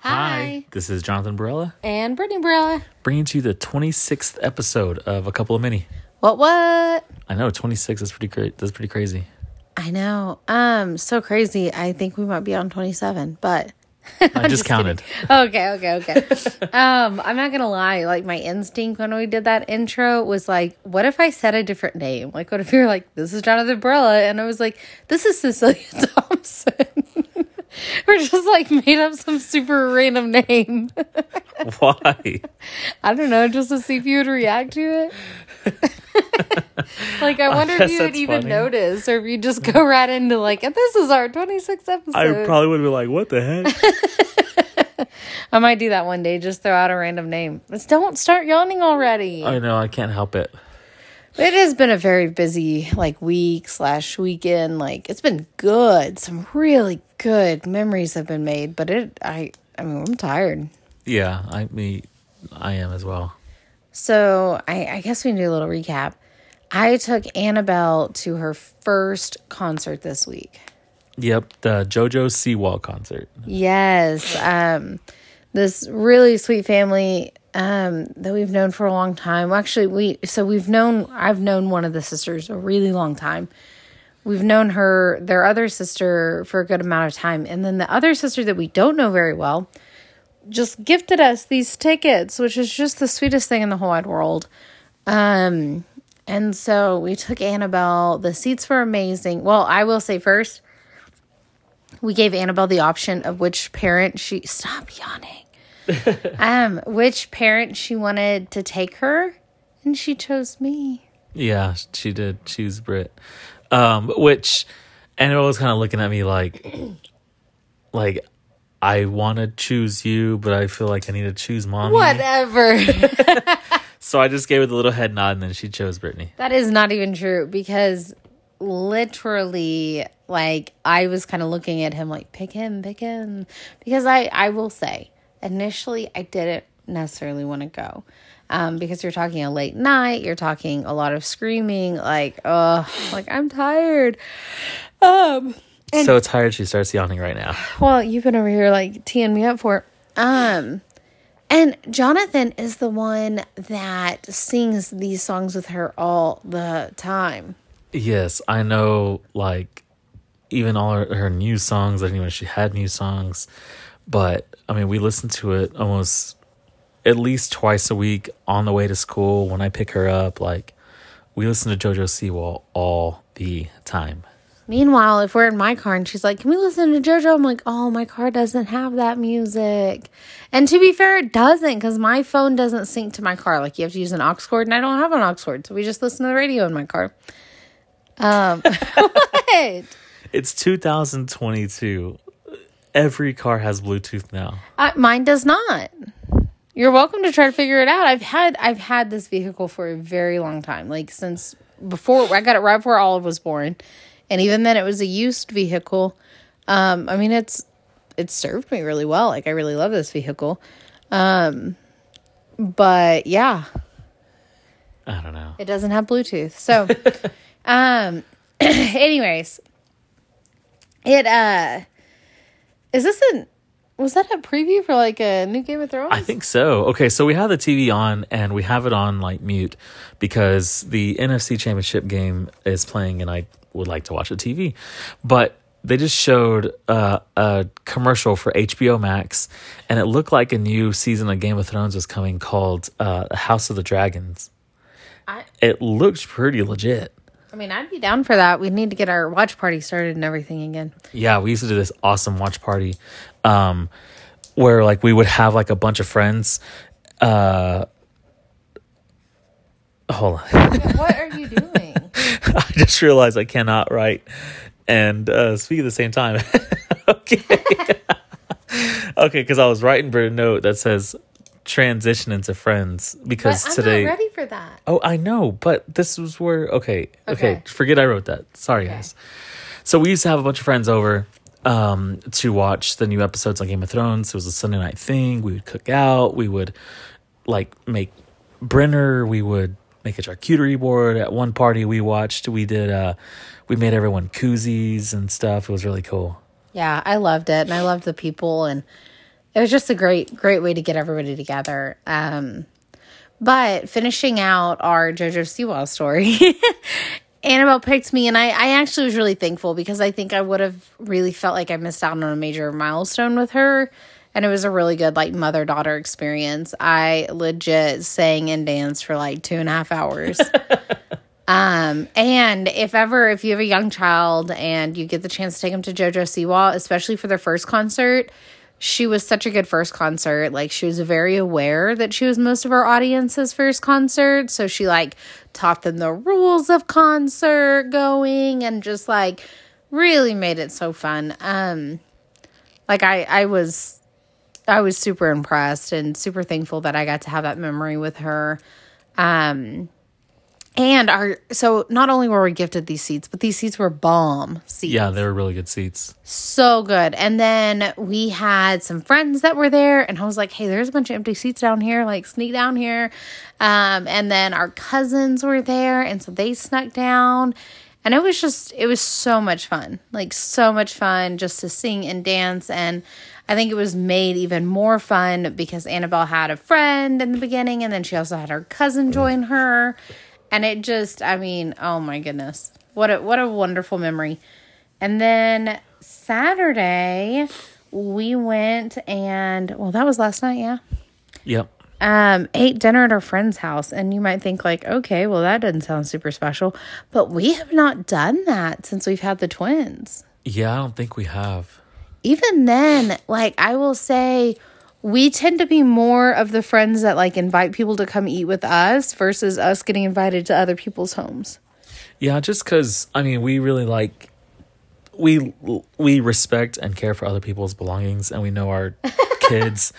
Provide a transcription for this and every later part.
Hi. This is Jonathan Barella And Brittany Barella. bringing to you the 26th episode of A Couple of Mini. What what? I know 26 is pretty great. That's pretty crazy. I know. Um, so crazy. I think we might be on 27, but I just counted. okay, okay, okay. um, I'm not gonna lie, like my instinct when we did that intro was like, what if I said a different name? Like what if you were like, this is Jonathan Barella, and I was like, this is Cecilia Thompson. or just like made up some super random name. Why? I don't know, just to see if you would react to it. like, I wonder if you would even funny. notice, or if you just go right into like, and this is our 26th episode. I probably would be like, what the heck? I might do that one day. Just throw out a random name. Just don't start yawning already. I know, I can't help it. It has been a very busy like week slash weekend. Like it's been good. Some really good memories have been made. But it, I, I mean, I'm tired. Yeah, I me, I am as well. So I, I guess we can do a little recap. I took Annabelle to her first concert this week. Yep, the JoJo Siwa concert. Yes. Um, this really sweet family um, that we've known for a long time. Actually, we so we've known I've known one of the sisters a really long time. We've known her, their other sister, for a good amount of time, and then the other sister that we don't know very well just gifted us these tickets, which is just the sweetest thing in the whole wide world. Um, and so we took Annabelle. The seats were amazing. Well, I will say first, we gave Annabelle the option of which parent she stop yawning. um, which parent she wanted to take her, and she chose me. Yeah, she did choose Brit. Um, which Annabelle was kind of looking at me like, like, I want to choose you, but I feel like I need to choose mommy. Whatever. So I just gave her the little head nod, and then she chose Brittany. that is not even true because literally, like, I was kind of looking at him like, pick him, pick him. Because I, I will say, initially, I didn't necessarily want to go. Um, because you're talking a late night, you're talking a lot of screaming, like, oh, like I'm tired. Um, so tired, she starts yawning right now. Well, you've been over here like teeing me up for it. Um and Jonathan is the one that sings these songs with her all the time. Yes, I know. Like, even all her, her new songs. I didn't even know she had new songs, but I mean, we listen to it almost at least twice a week on the way to school when I pick her up. Like, we listen to JoJo Siwa all the time. Meanwhile, if we're in my car and she's like, Can we listen to JoJo? I'm like, Oh, my car doesn't have that music. And to be fair, it doesn't because my phone doesn't sync to my car. Like, you have to use an aux cord, and I don't have an aux cord. So we just listen to the radio in my car. Um, what? It's 2022. Every car has Bluetooth now. I, mine does not. You're welcome to try to figure it out. I've had I've had this vehicle for a very long time, like since before I got it right before Olive was born, and even then it was a used vehicle. Um, I mean it's it served me really well. Like I really love this vehicle. Um, but yeah, I don't know. it doesn't have Bluetooth. So, um, anyways, it uh, is this an was that a preview for like a new Game of Thrones? I think so. Okay, so we have the TV on and we have it on like mute because the NFC Championship game is playing and I would like to watch the TV. But they just showed uh, a commercial for HBO Max and it looked like a new season of Game of Thrones was coming called uh, House of the Dragons. I- it looked pretty legit. I mean, I'd be down for that. We need to get our watch party started and everything again. Yeah, we used to do this awesome watch party um, where like we would have like a bunch of friends. Uh, hold on. what are you doing? I just realized I cannot write and uh, speak at the same time. okay. okay, because I was writing Brit a note that says transition into friends because I'm today. not ready for that. Oh, I know, but this was where okay, okay, Okay. forget I wrote that. Sorry, guys. So we used to have a bunch of friends over um to watch the new episodes on Game of Thrones. It was a Sunday night thing. We would cook out, we would like make Brenner, we would make a charcuterie board. At one party we watched, we did uh we made everyone koozies and stuff. It was really cool. Yeah, I loved it, and I loved the people, and it was just a great, great way to get everybody together. Um, but finishing out our JoJo Siwa story, Annabelle picked me, and I, I actually was really thankful because I think I would have really felt like I missed out on a major milestone with her. And it was a really good, like, mother daughter experience. I legit sang and danced for like two and a half hours. um, and if ever, if you have a young child and you get the chance to take them to JoJo Siwa, especially for their first concert, she was such a good first concert. Like she was very aware that she was most of our audience's first concert. So she like taught them the rules of concert going and just like really made it so fun. Um like I I was I was super impressed and super thankful that I got to have that memory with her. Um and our so not only were we gifted these seats, but these seats were bomb seats. Yeah, they were really good seats. So good. And then we had some friends that were there, and I was like, hey, there's a bunch of empty seats down here. Like, sneak down here. Um, and then our cousins were there, and so they snuck down. And it was just, it was so much fun. Like, so much fun just to sing and dance. And I think it was made even more fun because Annabelle had a friend in the beginning, and then she also had her cousin join her and it just i mean oh my goodness. What a what a wonderful memory. And then saturday we went and well that was last night yeah. Yep. um ate dinner at our friend's house. And you might think like okay well that doesn't sound super special. But we have not done that since we've had the twins. Yeah, I don't think we have. even then like i will say we tend to be more of the friends that like invite people to come eat with us versus us getting invited to other people's homes. Yeah, just because I mean, we really like we we respect and care for other people's belongings, and we know our kids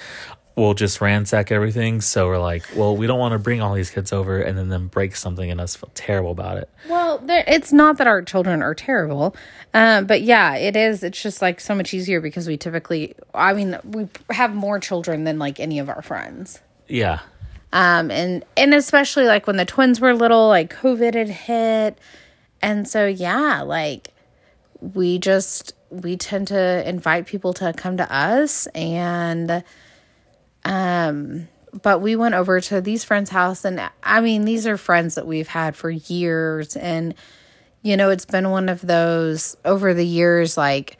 will just ransack everything. So we're like, well, we don't want to bring all these kids over and then them break something and us feel terrible about it. Well, there, it's not that our children are terrible, um, but yeah, it is. It's just like so much easier because we typically, I mean, we have more children than like any of our friends. Yeah, Um, and and especially like when the twins were little, like COVID had hit, and so yeah, like we just we tend to invite people to come to us and um but we went over to these friends house and i mean these are friends that we've had for years and you know it's been one of those over the years like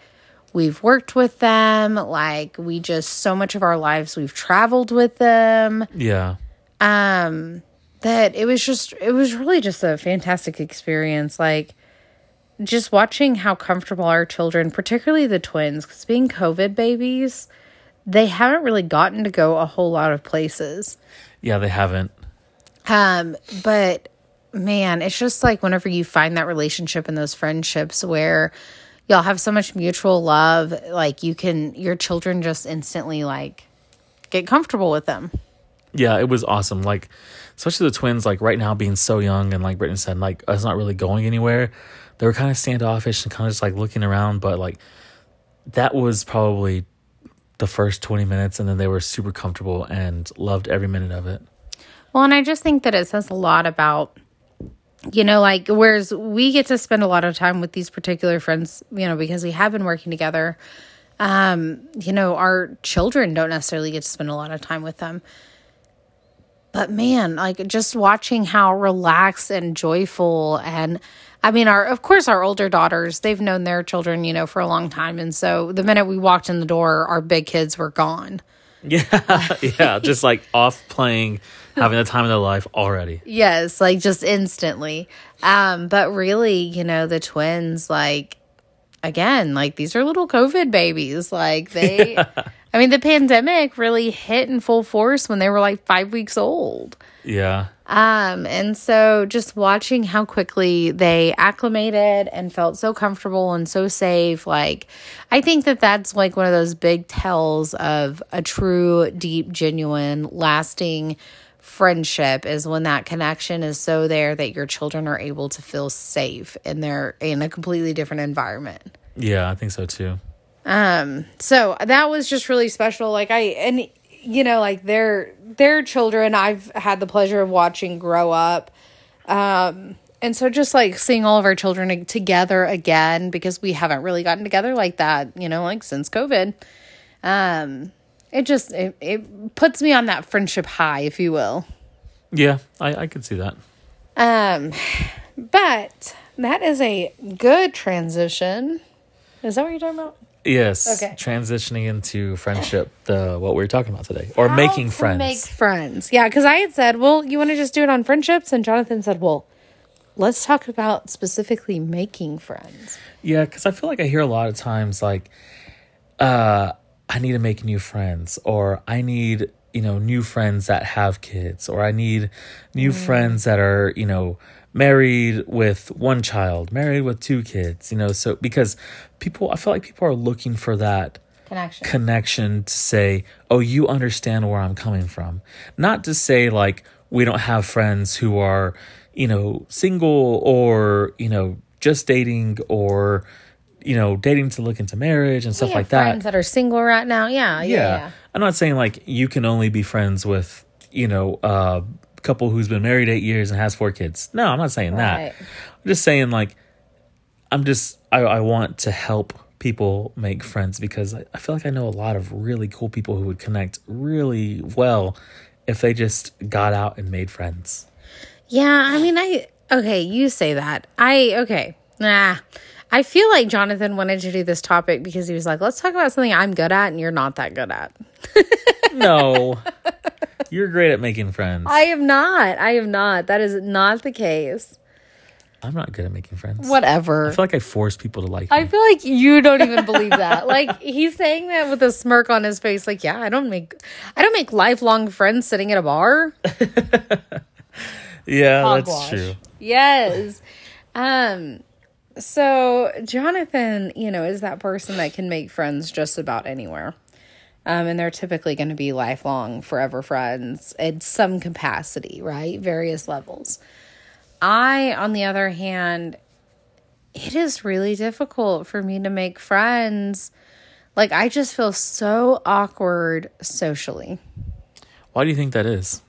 we've worked with them like we just so much of our lives we've traveled with them. Yeah, um that it was just it was really just a fantastic experience like just watching how comfortable our children particularly the twins because being covid babies they haven't really gotten to go a whole lot of places yeah. They haven't. um but man it's just like whenever you find that relationship and those friendships where y'all have so much mutual love like you can your children just instantly like get comfortable with them Yeah, it was awesome. Like, especially the twins, like right now being so young, and like Brittany said, like us not really going anywhere. They were kind of standoffish and kind of just like looking around, but like that was probably the first 20 minutes, and then they were super comfortable and loved every minute of it. Well, and I just think that it says a lot about, you know, like, whereas we get to spend a lot of time with these particular friends, you know, because we have been working together. Um, you know, our children don't necessarily get to spend a lot of time with them. But man, like just watching how relaxed and joyful and I mean our of course our older daughters, they've known their children, you know, for a long time. And so the minute we walked in the door, our big kids were gone. Yeah, yeah, just like off playing, having the time of their life already. Yes, like just instantly. Um, but really, you know, the twins, like, again, like these are little COVID babies. Like they, I mean, the pandemic really hit in full force when they were like five weeks old. Yeah, Um, and so just watching how quickly they acclimated and felt so comfortable and so safe, like, I think that that's like one of those big tells of a true, deep, genuine, lasting friendship is when that connection is so there that your children are able to feel safe and they're in a completely different environment. yeah, I think so too. Um, so that was just really special. Like I and you know, like their their children I've had the pleasure of watching grow up. Um and so just like seeing all of our children together again because we haven't really gotten together like that, you know, like since COVID. Um it just it, it puts me on that friendship high, if you will. Yeah, I, I could see that. Um, but that is a good transition. Is that what you're talking about? Yes. Okay. Transitioning into friendship, the what we were talking about today, or How making to friends. Make friends. Yeah, because I had said, well, you want to just do it on friendships, and Jonathan said, well, let's talk about specifically making friends. Yeah, because I feel like I hear a lot of times like, uh, I need to make new friends, or I need you know new friends that have kids, or I need new friends that are you know married with one child, married with two kids. You know, so because people, I feel like people are looking for that Connection. connection to say, oh, you understand where I'm coming from. Not to say like we don't have friends who are, you know, single or, you know, just dating or, you know, dating to look into marriage and stuff We have like that. Friends that are single right now. Yeah, yeah, yeah. I'm not saying like you can only be friends with, you know, a couple who's been married eight years and has four kids. No, I'm not saying Right. that. I'm just saying like I'm just I, I want to help people make friends because I, I feel like I know a lot of really cool people who would connect really well if they just got out and made friends. Yeah, I mean, I okay. You say that. I okay. Nah, I feel like Jonathan wanted to do this topic because he was like, "Let's talk about something I'm good at and you're not that good at." No. You're great at making friends. I am not. I am not. That is not the case. I'm not good at making friends. Whatever. I feel like I force people to like me. I feel like you don't even believe that. Like he's saying that with a smirk on his face. Like, yeah, I don't make, I don't make lifelong friends sitting at a bar. yeah, that's true. Yes. Um. So Jonathan, you know, is that person that can make friends just about anywhere. Um, and they're typically going to be lifelong, forever friends in some capacity, right? Various levels. I, on the other hand, it is really difficult for me to make friends. Like, I just feel so awkward socially. Why do you think that is?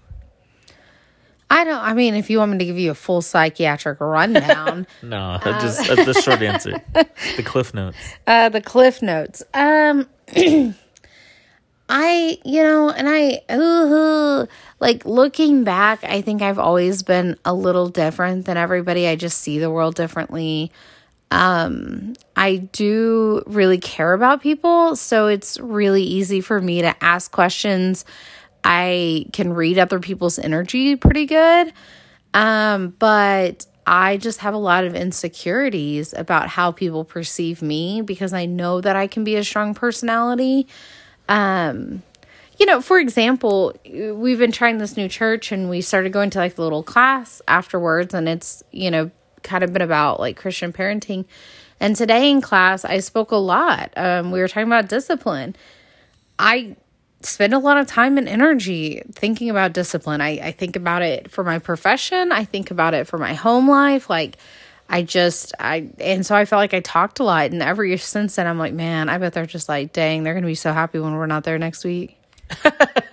I don't, I mean, if you want me to give you a full psychiatric rundown, No, just that's the short answer. The cliff notes. uh, the cliff notes. Um, I, you know, and I, ooh, like looking back, I think I've always been a little different than everybody. I just see the world differently. Um, I do really care about people, so it's really easy for me to ask questions. I can read other people's energy pretty good. Um, but I just have a lot of insecurities about how people perceive me because I know that I can be a strong personality. Um, you know, for example, we've been trying this new church and we started going to like the little class afterwards, and it's, you know, kind of been about like Christian parenting. And today in class, I spoke a lot. Um, we were talking about discipline. I spend a lot of time and energy thinking about discipline. I, I think about it for my profession, I think about it for my home life. Like, I just, I, and so I felt like I talked a lot. And ever since then, I'm like, man, I bet they're just like, dang, they're going to be so happy when we're not there next week.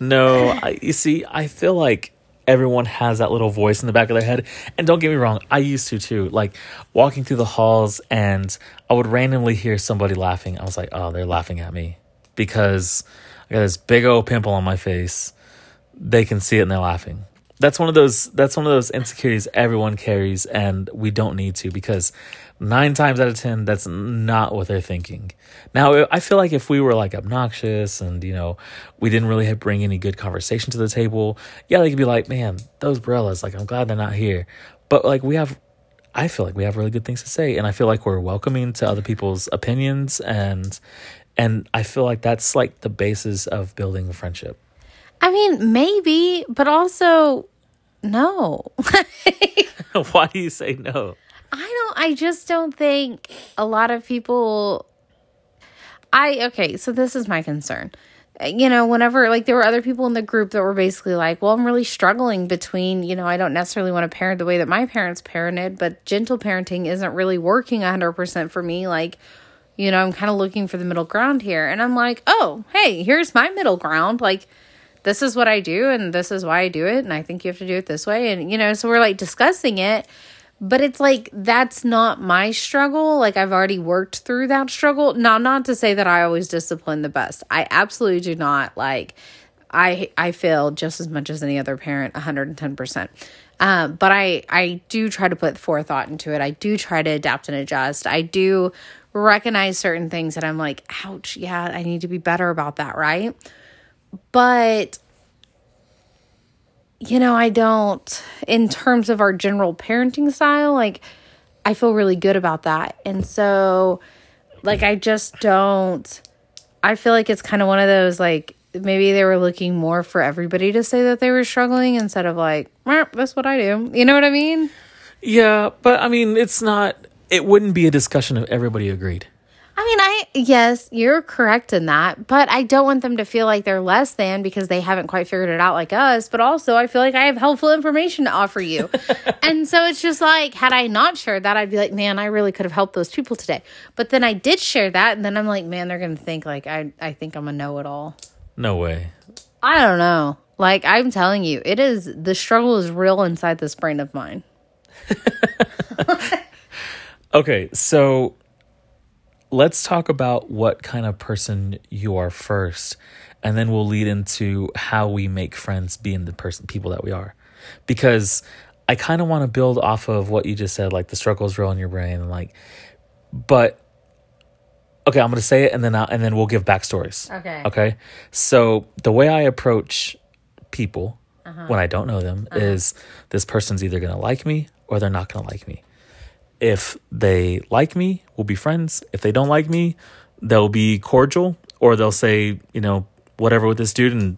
No, I, you see, I feel like everyone has that little voice in the back of their head. And don't get me wrong, I used to too. Like walking through the halls and I would randomly hear somebody laughing. I was like, oh, they're laughing at me because I got this big old pimple on my face. They can see it and they're laughing. That's one of those that's one of those insecurities everyone carries and we don't need to because 9 times out of 10 that's not what they're thinking. Now, I feel like if we were like obnoxious and, you know, we didn't really bring any good conversation to the table, yeah, they could be like, man, those Brellas, like, I'm glad they're not here. But like, we have, I feel like we have really good things to say. And I feel like we're welcoming to other people's opinions. And, and I feel like that's like the basis of building a friendship. I mean, maybe, but also, no. Why do you say no? I don't I just don't think a lot of people I okay, so this is my concern. You know, whenever like there were other people in the group that were basically like, "Well, I'm really struggling between, you know, I don't necessarily want to parent the way that my parents parented, but gentle parenting isn't really working 100% for me like you know, I'm kind of looking for the middle ground here." And I'm like, "Oh, hey, here's my middle ground. Like this is what I do and this is why I do it and I think you have to do it this way." And you know, so we're like discussing it But it's like that's not my struggle. Like I've already worked through that struggle. Now, not to say that I always discipline the best. I absolutely do not. Like I I fail just as much as any other parent, 110%. Um, but I I do try to put forethought into it. I do try to adapt and adjust. I do recognize certain things that I'm like, ouch, yeah, I need to be better about that, right? But you know, I don't, in terms of our general parenting style, like, I feel really good about that. And so, like, I just don't, I feel like it's kind of one of those, like, maybe they were looking more for everybody to say that they were struggling instead of, like, that's what I do. You know what I mean? Yeah, but I mean, it's not, it wouldn't be a discussion if everybody agreed. I mean, I yes, you're correct in that, but I don't want them to feel like they're less than because they haven't quite figured it out like us. But also, I feel like I have helpful information to offer you, and so it's just like had I not shared that, I'd be like, man, I really could have helped those people today. But then I did share that, and then I'm like, man, they're gonna think like I I think I'm a know it all. No way. I don't know. Like I'm telling you, it is the struggle is real inside this brain of mine. okay, so let's talk about what kind of person you are first and then we'll lead into how we make friends being the person people that we are. Because i kind of want to build off of what you just said like the struggles roll in your brain and like but okay i'm gonna say it and then I'll, and then we'll give backstories. Okay. okay? So the way i approach people uh-huh. when i don't know them uh-huh. is this person's either gonna like me or they're not gonna like me if they like me, we'll be friends. If they don't like me, they'll be cordial or they'll say, you know, whatever with this dude and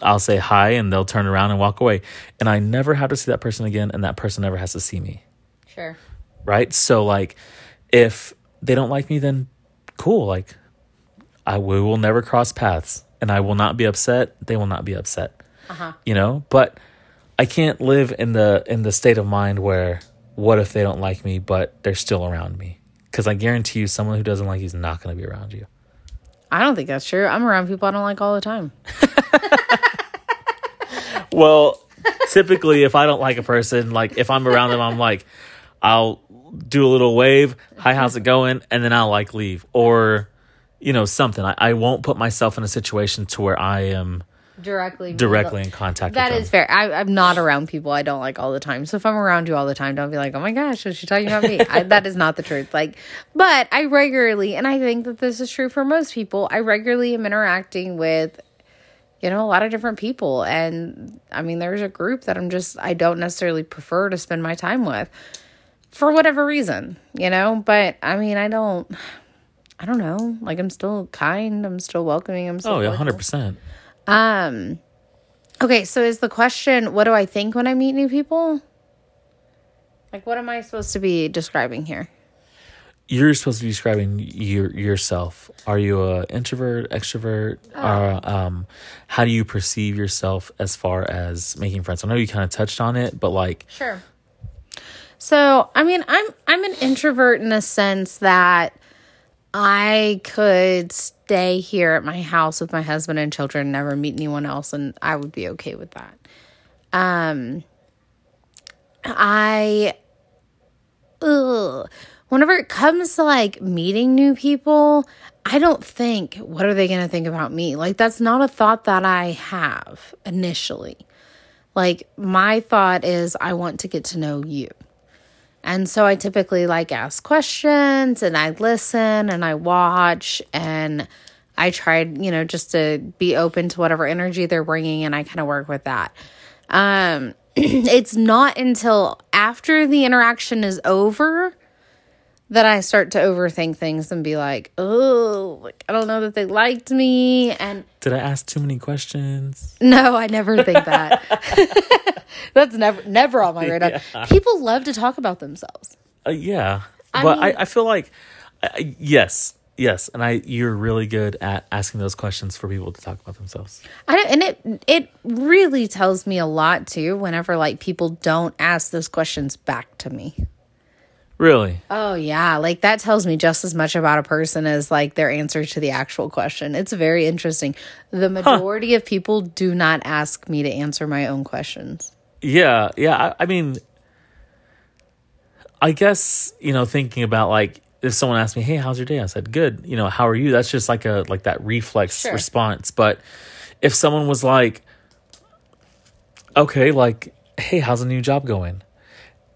I'll say hi and they'll turn around and walk away. And I never have to see that person again and that person never has to see me. Sure. Right? So like if they don't like me then cool, like I we will never cross paths and I will not be upset. They will not be upset. Uh-huh. You know, but I can't live in the in the state of mind where what if they don't like me, but they're still around me? Because I guarantee you, someone who doesn't like you is not going to be around you. I don't think that's true. I'm around people I don't like all the time. Well, typically, if I don't like a person, like if I'm around them, I'm like, I'll do a little wave, hi, how's it going? And then I'll like leave or, you know, something. I, I won't put myself in a situation to where I am Directly. directly in contact That is fair. I, I'm not around people I don't like all the time. So if I'm around you all the time, don't be like, oh my gosh, is she talking about me? I, that is not the truth. Like, but I regularly, and I think that this is true for most people, I regularly am interacting with, you know, a lot of different people. And I mean, there's a group that I'm just, I don't necessarily prefer to spend my time with for whatever reason, you know? But I mean, I don't, I don't know. Like, I'm still kind, I'm still welcoming, I'm still. Oh, yeah, 100%. Um okay, so is the question what do I think when I meet new people? Like what am I supposed to be describing here? You're supposed to be describing your yourself. Are you a introvert, extrovert? Or, um, how do you perceive yourself as far as making friends? I know you kind of touched on it, but like, Sure. So, I mean, I'm I'm an introvert in the sense that I could stay here at my house with my husband and children, never meet anyone else, and I would be okay with that. Um, I, ugh, whenever it comes to like meeting new people, I don't think, what are they going to think about me? Like, that's not a thought that I have initially. Like, my thought is, I want to get to know you. And so I typically like ask questions and I listen and I watch and I tried, you know, just to be open to whatever energy they're bringing and I kind of work with that. Um, it's not until after the interaction is over that I start to overthink things and be like, oh, like, I don't know that they liked me. And did I ask too many questions? no, I never think that. That's never never on my radar. People love to talk about themselves. Uh, yeah, I but mean- I, I feel like I, I- yes, yes, and I you're really good at asking those questions for people to talk about themselves. I don't, and it it really tells me a lot too. Whenever like people don't ask those questions back to me. Really, Oh yeah, like that tells me just as much about a person as like their answer to the actual question. It's very interesting. The majority of people do not ask me to answer my own questions. yeah, yeah. I, I mean, I guess you know, thinking about like if someone asked me, "Hey, how's your day?" I said, "Good." You know, how are you? That's just like a like that reflex Sure. response. But if someone was like, "Okay, like, hey, how's the new job going?"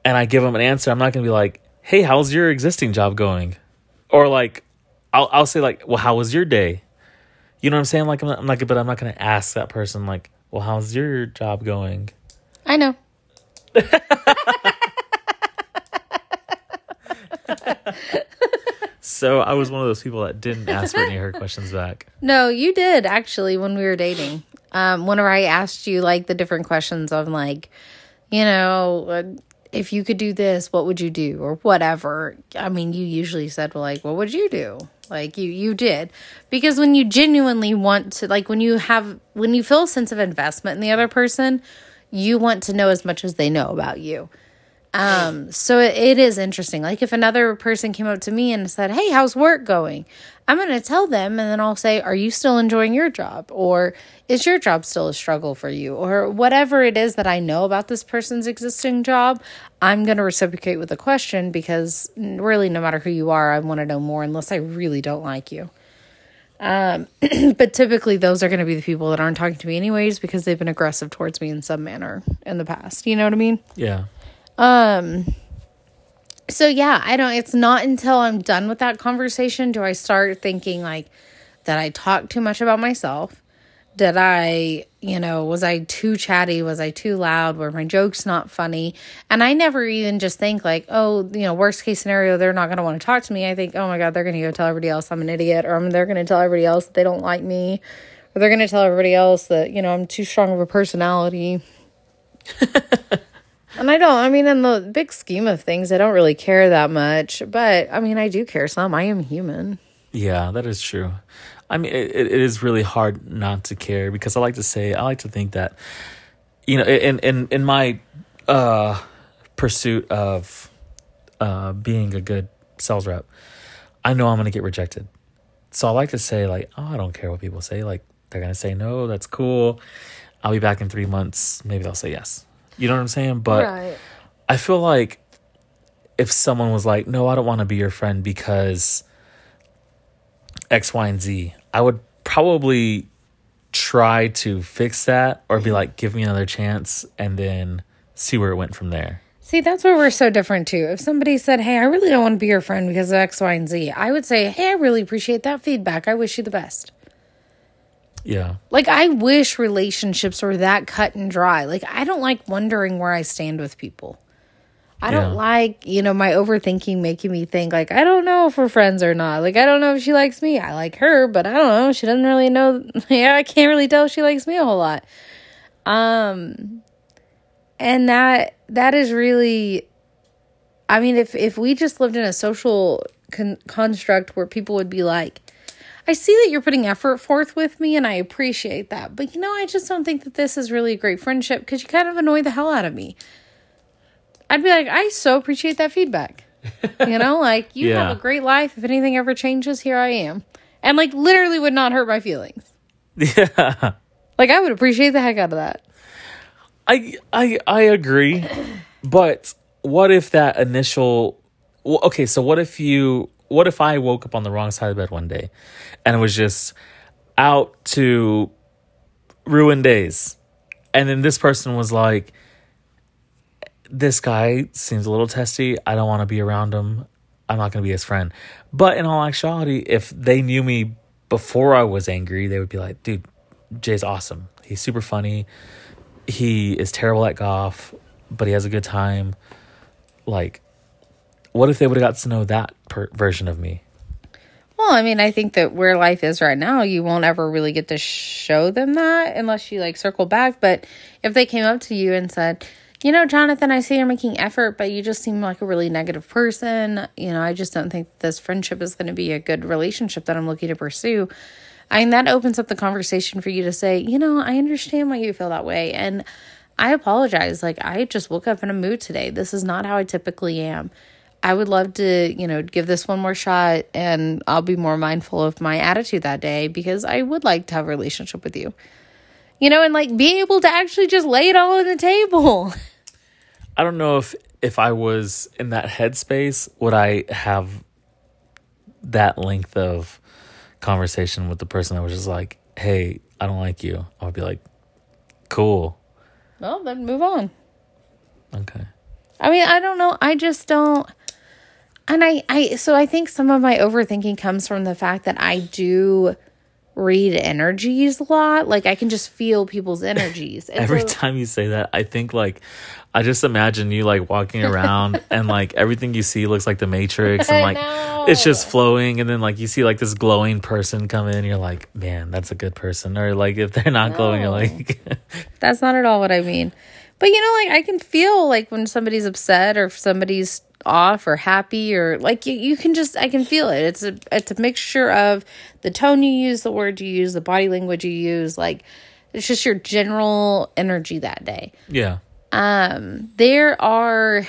and I give them an answer, I'm not gonna be like, "Hey, how's your existing job going?" Or like, I'll I'll say like, "Well, how was your day?" You know what I'm saying? Like, I'm not, I'm not but I'm not gonna ask that person like, "Well, how's your job going?" I know. So I was one of those people that didn't ask for any of her questions back. No, you did actually when we were dating. Um, whenever I asked you like the different questions of like, you know, if you could do this, what would you do or whatever. I mean, you usually said like, what would you do? Like you you did because when you genuinely want to like when you have when you feel a sense of investment in the other person, you want to know as much as they know about you. Um, so it, it is interesting. Like if another person came up to me and said, "Hey, how's work going?" I'm going to tell them and then I'll say, "Are you still enjoying your job?" or "Is your job still a struggle for you?" or whatever it is that I know about this person's existing job, I'm going to reciprocate with a question because really no matter who you are, I want to know more unless I really don't like you. Um, but typically those are going to be the people that aren't talking to me anyways because they've been aggressive towards me in some manner in the past. You know what I mean? Yeah. Um so yeah, I don't it's not until I'm done with that conversation do I start thinking like that I talk too much about myself. Did I, you know, was I too chatty? Was I too loud? Were my jokes not funny? And I never even just think like, oh, you know, worst case scenario, they're not going to want to talk to me. I think, oh my God, they're going to go tell everybody else I'm an idiot, or they're going to tell everybody else that they don't like me, or they're going to tell everybody else that, you know, I'm too strong of a personality. And I don't, I mean, in the big scheme of things, I don't really care that much. But I mean, I do care some. I am human. Yeah, that is true. I mean, it, it is really hard not to care because I like to say, I like to think that, you know, in in in my uh, pursuit of uh, being a good sales rep, I know I'm going to get rejected. So I like to say, like, oh, I don't care what people say. Like, they're going to say no, that's cool. I'll be back in three months. Maybe they'll say yes. You know what I'm saying? But right. I feel like if someone was like, "No, I don't want to be your friend because X, Y, and Z," I would probably try to fix that or be like, "Give me another chance," and then see where it went from there. See, that's where we're so different too. If somebody said, Hey, I really don't want to be your friend because of X, Y, and Z, I would say, Hey, I really appreciate that feedback. I wish you the best. Yeah, Like, I wish relationships were that cut and dry. Like, I don't like wondering where I stand with people. I don't like, you know, my overthinking making me think, like, I don't know if we're friends or not. Like, I don't know if she likes me. I like her, but I don't know. She doesn't really know. Yeah, I can't really tell if she likes me a whole lot. Um, and that, that is really, I mean, if, if we just lived in a social con- construct where people would be like, I see that you're putting effort forth with me and I appreciate that. But you know, I just don't think that this is really a great friendship because you kind of annoy the hell out of me. I'd be like, I so appreciate that feedback. You know, like you Yeah. have a great life. If anything ever changes, here I am. And like literally would not hurt my feelings. yeah. Like I would appreciate the heck out of that. I I I agree, but what if that initial? Well, okay, so what if you? What if I woke up on the wrong side of the bed one day, and was just out to ruin days, and then this person was like, "This guy seems a little testy. I don't want to be around him. I'm not going to be his friend." But in all actuality, if they knew me before I was angry, they would be like, "Dude, Jay's awesome. He's super funny." he is terrible at golf, but he has a good time. Like, what if they would have got to know that per- version of me? Well, I mean, I think that where life is right now, you won't ever really get to show them that unless you like circle back. But if they came up to you and said, you know, Jonathan, I see you're making effort, but you just seem like a really negative person. You know, I just don't think this friendship is going to be a good relationship that I'm looking to pursue. I mean, that opens up the conversation for you to say, you know, I understand why you feel that way. And I apologize. Like, I just woke up in a mood today. This is not how I typically am. I would love to, you know, give this one more shot and I'll be more mindful of my attitude that day because I would like to have a relationship with you. You know, and like be able to actually just lay it all on the table. I don't know if if I was in that headspace, would I have that length of conversation with the person that was just like, "Hey, I don't like you." I would be like, "Cool, Well, then move on. okay." I mean, I don't know. I just don't. And I, I, so I think some of my overthinking comes from the fact that I do read energies a lot. Like I can just feel people's energies. And Every so- time you say that, I think like I just imagine you like walking around and like everything you see looks like the Matrix and like it's just flowing and then like you see like this glowing person come in, you're like, man, that's a good person. Or like if they're not glowing, you're like That's not at all what I mean. But you know, like I can feel like when somebody's upset or if somebody's off or happy or like you, you can just I can feel it. It's a it's a mixture of the tone you use, the word you use, the body language you use, like it's just your general energy that day. Yeah. Um there are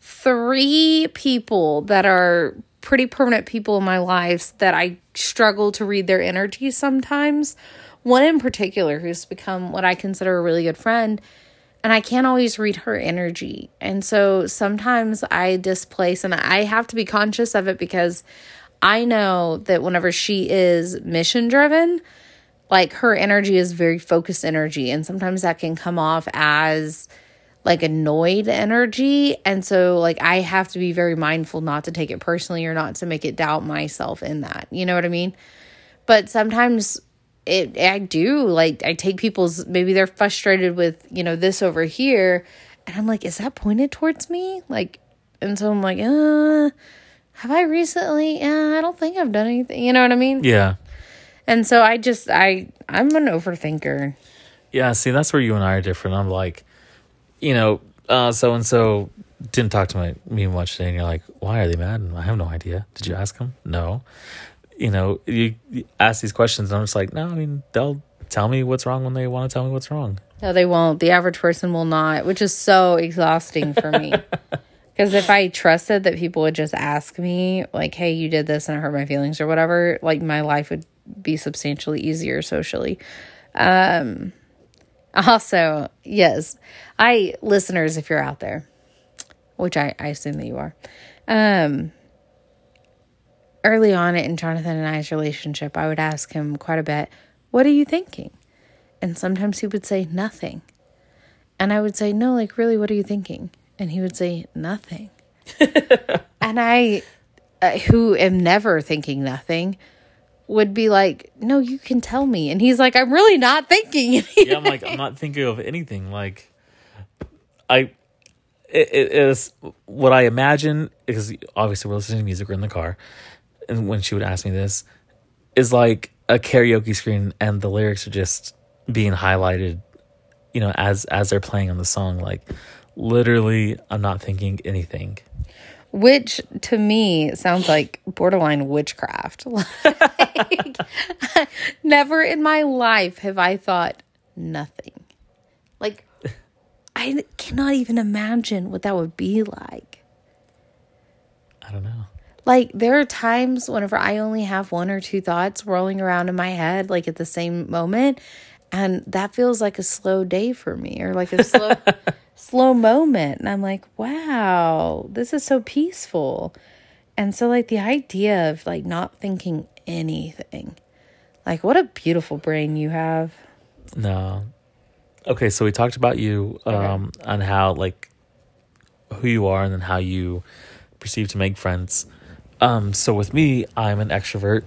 three people that are pretty permanent people in my lives that I struggle to read their energy sometimes. One in particular who's become what I consider a really good friend, and I can't always read her energy. And so sometimes I displace, and I have to be conscious of it because I know that whenever she is mission driven, like her energy is very focused energy, and sometimes that can come off as like annoyed energy. And so, like, I have to be very mindful not to take it personally or not to make it doubt myself in that. You know what I mean? But sometimes it, I do like, I take people's, maybe they're frustrated with, you know, this over here. And I'm like, is that pointed towards me? Like, and so I'm like, uh, have I recently? Uh, I don't think I've done anything. You know what I mean? Yeah. And so I just, I, I'm an overthinker. Yeah, see, that's where you and I are different. I'm like, you know, uh, so and so didn't talk to my, me much today, and you're like, why are they mad? And I have no idea. Did you ask them? No. You know, you, ask these questions, and I'm just like, no, I mean, they'll tell me what's wrong when they want to tell me what's wrong. No, they won't. The average person will not, which is so exhausting for me. Because if I trusted that people would just ask me, like, hey, you did this and it hurt my feelings or whatever, like my life would be substantially easier socially. Um, also, yes, I, listeners, if you're out there, which I, I assume that you are, um, early on in Jonathan and I's relationship, I would ask him quite a bit, what are you thinking? And sometimes he would say nothing. And I would say, No, like, really, what are you thinking? And he would say, Nothing. and I, uh, who am never thinking nothing, would be like, No, you can tell me. And he's like, I'm really not thinking. Yeah, I'm like, I'm not thinking of anything. Like, I, it, it is what I imagine because obviously we're listening to music, we're in the car, and when she would ask me this, is like a karaoke screen, and the lyrics are just being highlighted, you know, as as they're playing on the song. Like, literally, I'm not thinking anything. Which to me sounds like borderline witchcraft. Like, never in my life have I thought nothing. Like, I cannot even imagine what that would be like. I don't know. Like, there are times whenever I only have one or two thoughts rolling around in my head, like at the same moment. And that feels like a slow day for me or like a slow, slow moment. And I'm like, wow, this is so peaceful. And so, like, the idea of like not thinking anything, like, what a beautiful brain you have. No. Okay, so we talked about you um on how like who you are and then how you perceive to make friends. Um so with me, I'm an extrovert.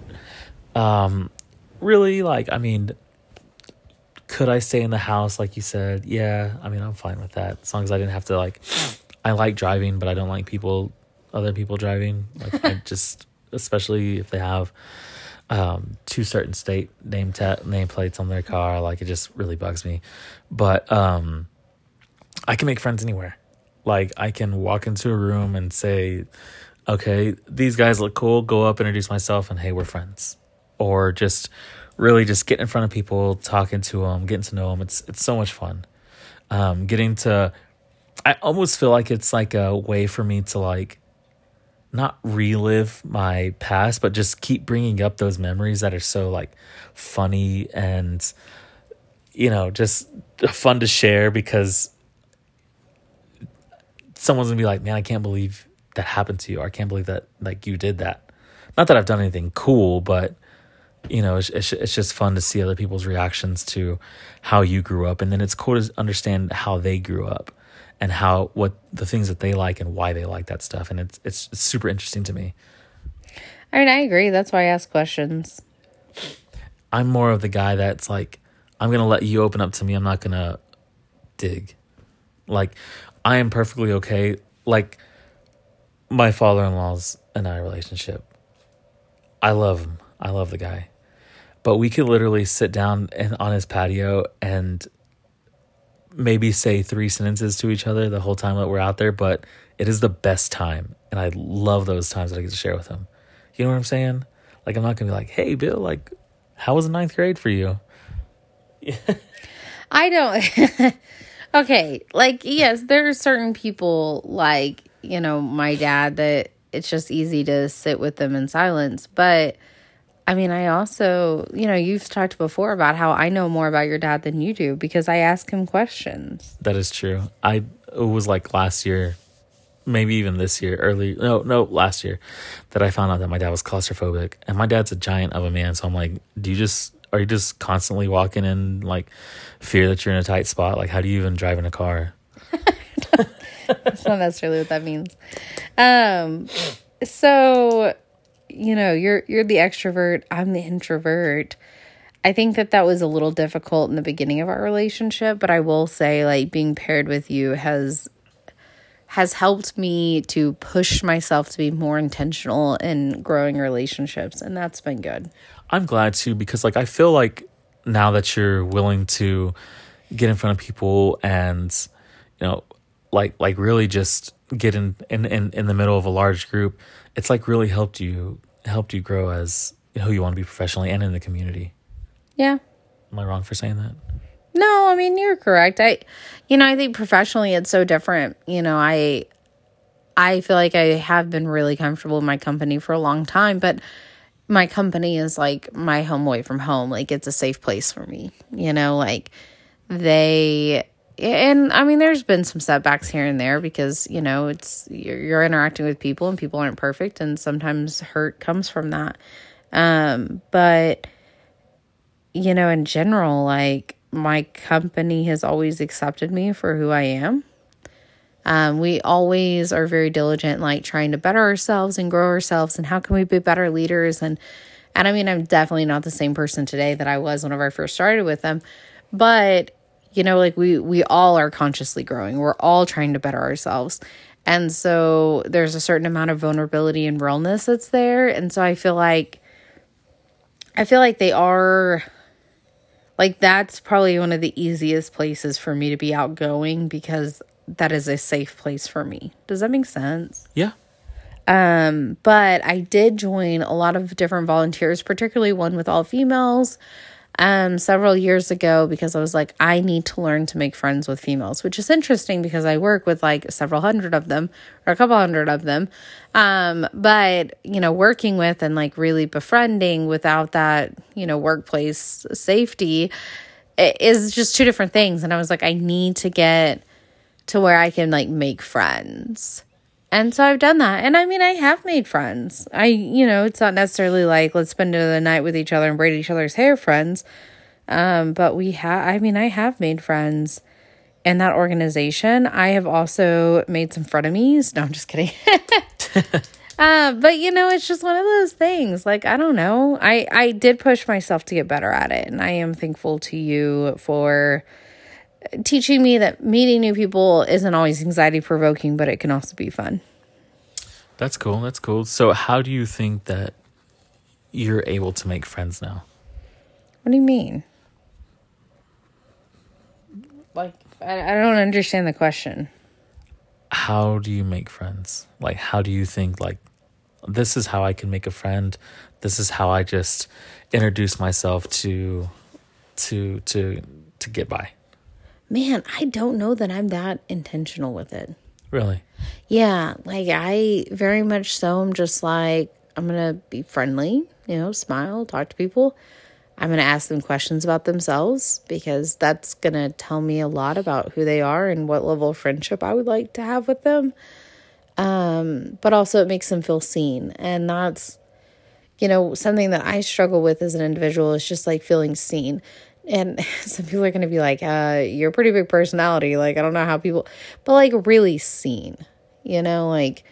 Um really like I mean could I stay in the house like you said? Yeah, I mean I'm fine with that. As long as I didn't have to like I like driving, but I don't like people other people driving. Like I just especially if they have um, two certain state name ta- nameplates on their car. Like it just really bugs me. But um, I can make friends anywhere. Like I can walk into a room and say, "Okay, these guys look cool." Go up, introduce myself, and hey, we're friends. Or just really just get in front of people, talking to them, getting to know them. It's it's so much fun. Um, getting to, I almost feel like it's like a way for me to like not relive my past, but just keep bringing up those memories that are so like funny and you know just fun to share because someone's gonna be like, "Man, I can't believe that happened to you. I can't believe that like you did that." Not that I've done anything cool, but you know, it's, it's it's just fun to see other people's reactions to how you grew up, and then it's cool to understand how they grew up and how what the things that they like and why they like that stuff, and it's it's, it's super interesting to me. I mean, I agree. That's why I ask questions. I'm more of the guy that's like, I'm gonna let you open up to me. I'm not gonna dig. Like, I am perfectly okay. Like, my father-in-law's and I relationship. I love him. I love the guy, but we could literally sit down and on his patio and maybe say three sentences to each other the whole time that we're out there. But it is the best time, and I love those times that I get to share with him. You know what I'm saying? Like, I'm not gonna be like, "Hey, Bill, like, how was the ninth grade for you?" I don't. okay, like yes, there are certain people like you know my dad that it's just easy to sit with them in silence, but. I mean, I also, you know, you've talked before about how I know more about your dad than you do because I ask him questions. That is true. I it was like last year, maybe even this year, early no, no, last year that I found out that my dad was claustrophobic. And my dad's a giant of a man, so I'm like, do you just are you just constantly walking in like fear that you're in a tight spot? Like how do you even drive in a car? That's not necessarily what that means. Um so you know, you're you're the extrovert, I'm the introvert. I think that that was a little difficult in the beginning of our relationship, but I will say like being paired with you has has helped me to push myself to be more intentional in growing relationships and that's been good. I'm glad too because like I feel like now that you're willing to get in front of people and you know like like really just get in in in, in the middle of a large group it's like really helped you helped you grow as who you want to be professionally and in the community. Yeah. Am I wrong for saying that? No, I mean you're correct. I you know, I think professionally it's so different. You know, I I feel like I have been really comfortable in my company for a long time, but my company is like my home away from home. Like it's a safe place for me. You know, like they and I mean there's been some setbacks here and there because, you know, it's you're, you're interacting with people and people aren't perfect and sometimes hurt comes from that. Um, but you know, in general, like my company has always accepted me for who I am. Um, we always are very diligent, like trying to better ourselves and grow ourselves, and how can we be better leaders? And and I mean, I'm definitely not the same person today that I was whenever I first started with them, but you know, like we we all are consciously growing. We're all trying to better ourselves, and so there's a certain amount of vulnerability and realness that's there, and so I feel like I feel like they are like that's probably one of the easiest places for me to be outgoing because that is a safe place for me. Does that make sense? Yeah. Um, but I did join a lot of different volunteers, particularly one with all females, um, several years ago because I was like, I need to learn to make friends with females, which is interesting because I work with like several hundred of them or a couple hundred of them. Um, but you know, working with and like really befriending without that, you know, workplace safety is just two different things. And I was like, I need to get to where I can like make friends. And so I've done that. And I mean, I have made friends. I, you know, it's not necessarily like let's spend the night with each other and braid each other's hair friends. Um, but we have, I mean, I have made friends in that organization. I have also made some frenemies. No, I'm just kidding. uh, but you know, it's just one of those things. Like, I don't know. I, I did push myself to get better at it. And I am thankful to you for teaching me that meeting new people isn't always anxiety provoking, but it can also be fun. That's cool. That's cool. So, how do you think that you're able to make friends now? What do you mean? Like, I, I don't understand the question. How do you make friends? Like, how do you think, like, this is how I can make a friend? This is how I just introduce myself to, to, to, to get by man, I don't know that I'm that intentional with it. Really? Yeah, like I very much so am just like I'm going to be friendly, you know, smile, talk to people. I'm going to ask them questions about themselves because that's going to tell me a lot about who they are and what level of friendship I would like to have with them. Um, but also, it makes them feel seen. And that's, you know, something that I struggle with as an individual is just like feeling seen. And some people are going to be like, uh, you're a pretty big personality. Like, I don't know how people, but like, really seen, you know, like,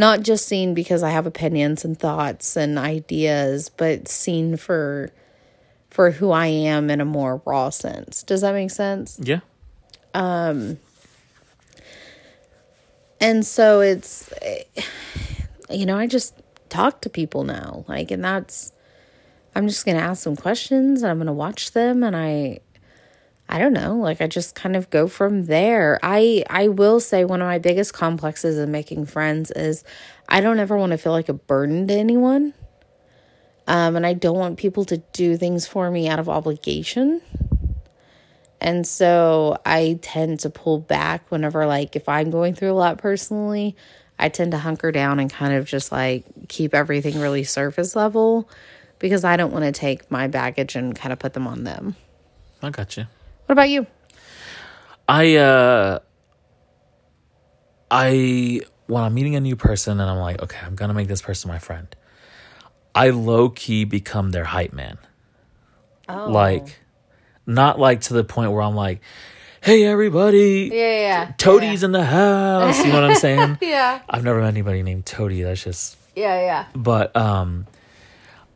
not just seen because I have opinions and thoughts and ideas, but seen for for who I am in a more raw sense. Does that make sense? Yeah. Um And so it's you know, I just talk to people now. Like and that's I'm just going to ask some questions and I'm going to watch them and I I don't know, like I just kind of go from there. I I will say one of my biggest complexes in making friends is I don't ever want to feel like a burden to anyone. Um, and I don't want people to do things for me out of obligation. And so I tend to pull back whenever, like, if I'm going through a lot personally, I tend to hunker down and kind of just like keep everything really surface level because I don't want to take my baggage and kind of put them on them. I got you. What about you? I uh I when I'm meeting a new person and I'm like, okay, I'm gonna make this person my friend. I low key become their hype man. Oh. Like not like to the point where I'm like, hey everybody, yeah, yeah. Toadie's in the house. You know what I'm saying? Yeah. I've never met anybody named Toadie. That's just Yeah, yeah. but um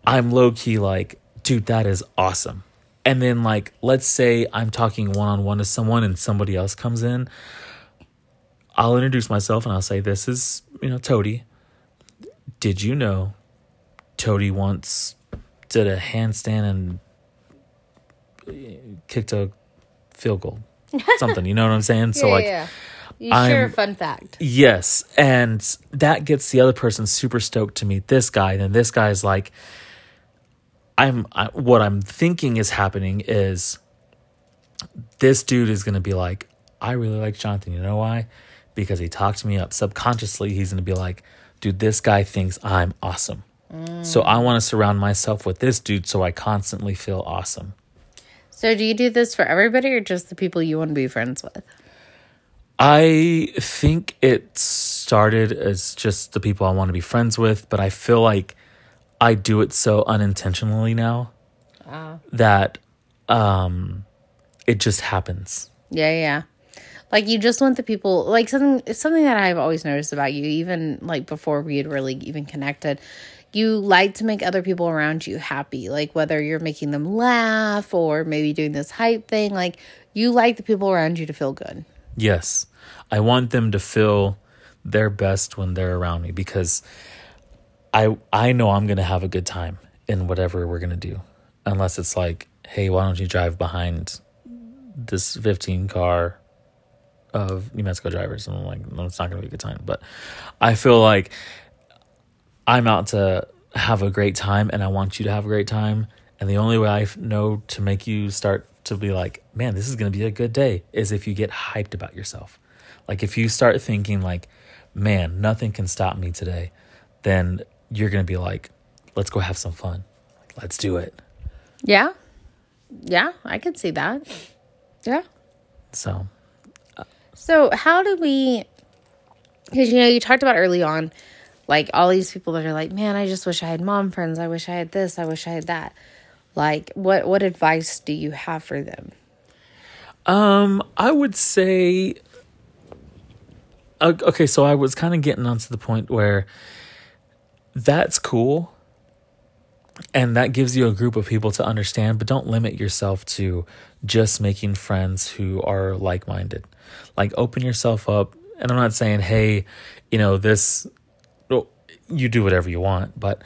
I'm low key like, dude, that is awesome. And then like let's say I'm talking one on one to someone and somebody else comes in, I'll introduce myself and I'll say, This is, you know, Toadie. Did you know Toadie once did a handstand and eh, kicked a field goal? Something, you know what I'm saying? so like yeah. You share a I'm- fun fact. Yes, and that gets the other person super stoked to meet this guy. And this guy's like, I'm. I, what I'm thinking is happening is, this dude is gonna be like, I really like Jonathan. You know why? Because he talked me up. Subconsciously, he's gonna be like, dude, this guy thinks I'm awesome. So I want to surround myself with this dude so I constantly feel awesome. So, do you do this for everybody or just the people you want to be friends with? I think it started as just the people I want to be friends with, but I feel like I do it so unintentionally now that um it just happens. Yeah, yeah. Like you just want the people like something it's something that I've always noticed about you, even like before we had really even connected. You like to make other people around you happy. Like whether you're making them laugh or maybe doing this hype thing, like you like the people around you to feel good. Yes. I want them to feel their best when they're around me because I I know I'm to have a good time in whatever we're to do. Unless it's like, "Hey, why don't you drive behind this 15 car of New Mexico drivers?" And I'm like, "No, it's not to be a good time." But I feel like I'm out to have a great time and I want you to have a great time. And the only way I know to make you start to be like, man, this is going to be a good day is if you get hyped about yourself. Like if you start thinking like, man, nothing can stop me today, then you're going to be like, let's go have some fun. Let's do it. Yeah. Yeah, I could see that. Yeah. So, So, how do we cuz you know, you talked about early on like all these people that are like, "Man, I just wish I had mom friends. I wish I had this. I wish I had that." Like, what what advice do you have for them? um, I would say, uh, okay, so I was kind of getting onto the point where that's cool. And that gives you a group of people to understand, but don't limit yourself to just making friends who are like minded. Like, open yourself up. And I'm not saying, hey, you know, this, well, you do whatever you want, but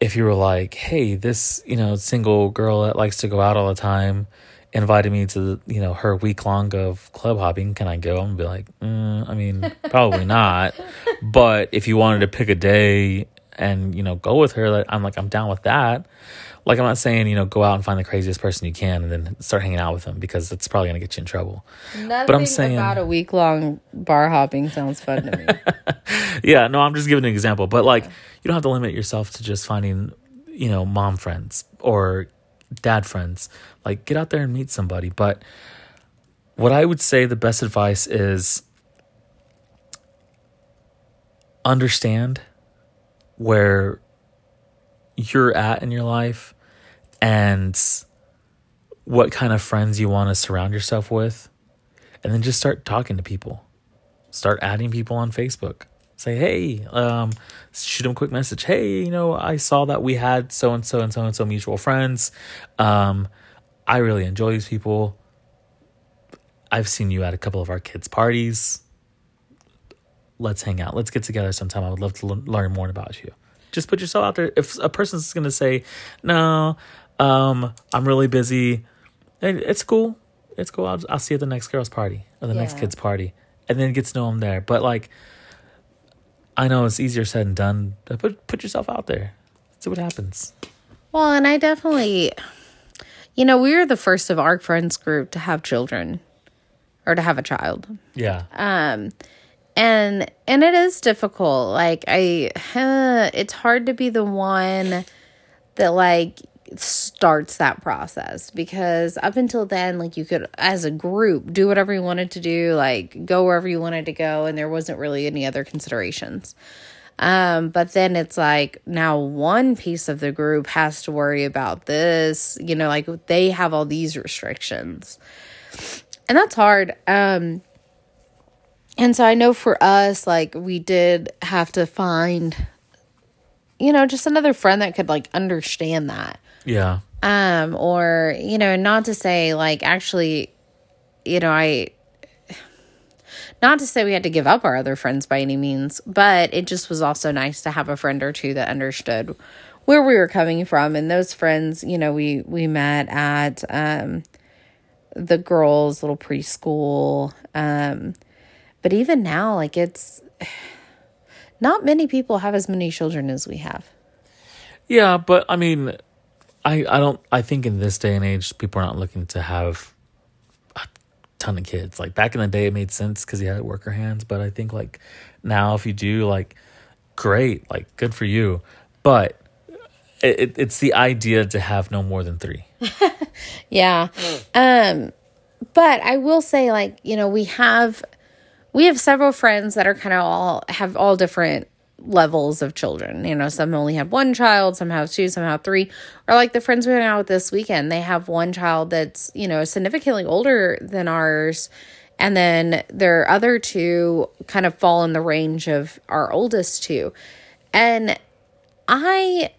if you were like, hey, this, you know, single girl that likes to go out all the time invited me to, you know, her week long of club hopping, can I go? I'm gonna be like, mm, I mean, probably not. But if you wanted to pick a day and, you know, go with her, like, I'm like, I'm down with that. Like, I'm not saying, you know, go out and find the craziest person you can and then start hanging out with them because it's probably gonna get you in trouble. Nothing I'm saying- about a week long bar hopping sounds fun to me. yeah, no, I'm just giving an example. But like, you don't have to limit yourself to just finding, you know, mom friends or dad friends. Like get out there and meet somebody. But what I would say the best advice is understand where you're at in your life and what kind of friends you want to surround yourself with and then just start talking to people. Start adding people on facebook. Say hey um, shoot them a quick message. Hey you know i saw that we had so and so and so and so mutual friends. Um, i really enjoy these people. I've seen you at a couple of our kids parties let's hang out let's get together sometime i would love to l- learn more about you just put yourself out there if a person's going to say no um, i'm really busy it's cool it's cool i'll, I'll see you at the next girls party or the next kids party and then get to know them there but like I know it's easier said than done. But put put yourself out there. See what happens. Well, and I definitely, you know, we were the first of our friends group to have children or to have a child. Yeah. Um, and and it is difficult. Like I, uh, it's hard to be the one that like starts that process because up until then, like you could, as a group, do whatever you wanted to do, like go wherever you wanted to go, and there wasn't really any other considerations. Um, but then it's like now one piece of the group has to worry about this, you know, like they have all these restrictions. And that's hard. Um, and so I know for us, like, we did have to find, you know, just another friend that could, like, understand that. Yeah. Um, or, you know, not to say, like, actually, you know, I, not to say we had to give up our other friends by any means, but it just was also nice to have a friend or two that understood where we were coming from. And those friends, you know, we, we met at, um, the girls' little preschool. Um, but even now, like it's not many people have as many children as we have. Yeah, but I mean, I I don't. I think in this day and age, people are not looking to have a ton of kids. Like back in the day, it made sense because you had worker hands. But I think like now, if you do, like, great, like good for you. But it, it it's the idea to have no more than three. Yeah. Um but I will say like, you know, we have we have several friends that are kind of all have all different levels of children. You know, some only have one child, some have two, some have three. Or like the friends we hung out with this weekend, they have one child that's, you know, significantly older than ours. And then their other two kind of fall in the range of our oldest two. And I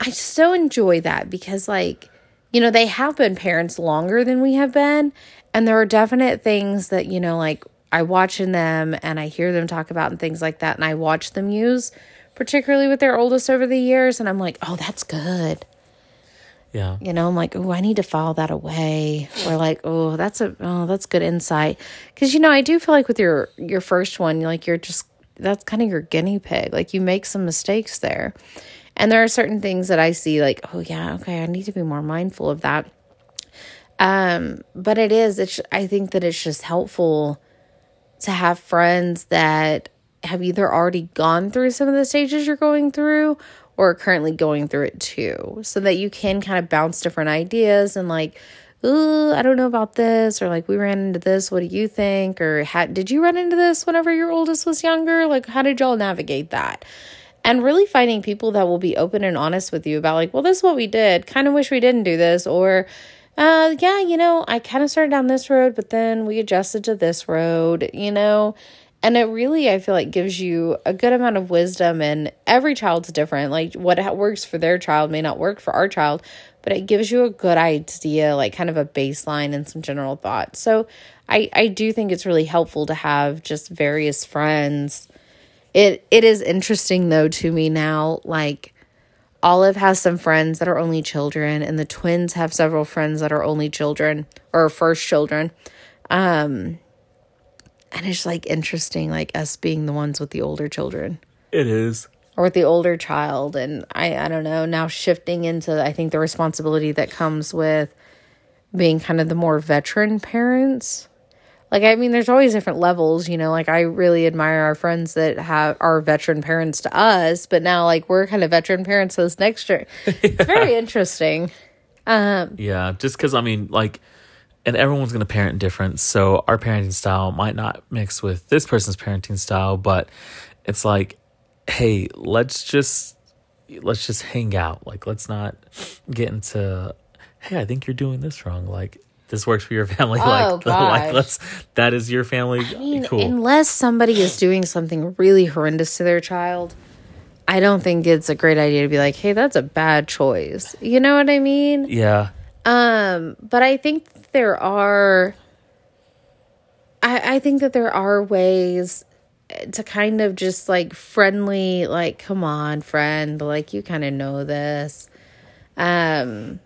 I so enjoy that because like you know they have been parents longer than we have been and there are definite things that you know like I watch in them and I hear them talk about and things like that and I watch them use particularly with their oldest over the years and I'm like oh that's good. Yeah. you know i'm like oh i need to file that away. Or like oh that's a oh that's good insight. Because you know i do feel like with your your first one like you're just that's kind of your guinea pig. Like you make some mistakes there. And there are certain things that i see like oh yeah okay i need to be more mindful of that. Um but it is it's i think that it's just helpful to have friends that have either already gone through some of the stages you're going through or are currently going through it too so that you can kind of bounce different ideas and like ooh i don't know about this or like we ran into this. What do you think? or how, did you run into this whenever your oldest was younger? Like how did y'all navigate that? And really finding people that will be open and honest with you about like well this is what we did. Kind of wish we didn't do this or uh yeah you know i kind of started down this road but then we adjusted to this road you know? And it really i feel like gives you a good amount of wisdom and every child's different. Like what works for their child may not work for our child but it gives you a good idea like kind of a baseline and some general thoughts. So i i do think it's really helpful to have just various friends. It it is interesting though to me now like Olive has some friends that are only children, and the twins have several friends that are only children or first children. Um, and it's like interesting, like us being the ones with the older children It is. or with the older child. And I, I don't know, now shifting into, I think, the responsibility that comes with being kind of the more veteran parents. Like, I mean, there's always different levels, you know. Like, I really admire our friends that have are veteran parents to us, but now, like, we're kind of veteran parents to this next year. It's very interesting. Um, Yeah, just because I mean, like, and everyone's gonna parent different, so our parenting style might not mix with this person's parenting style, but it's like, hey, let's just let's just hang out. Like, let's not get into, hey, I think you're doing this wrong. Like, this works for your family. Oh, like, gosh. like let's that is your family. I mean, cool. unless somebody is doing something really horrendous to their child, I don't think it's a great idea to be like, "Hey, that's a bad choice." You know what I mean? yeah, Um, but I think there are I, I think that there are ways to kind of just like friendly, like, come on, friend, like you kind of know this. Um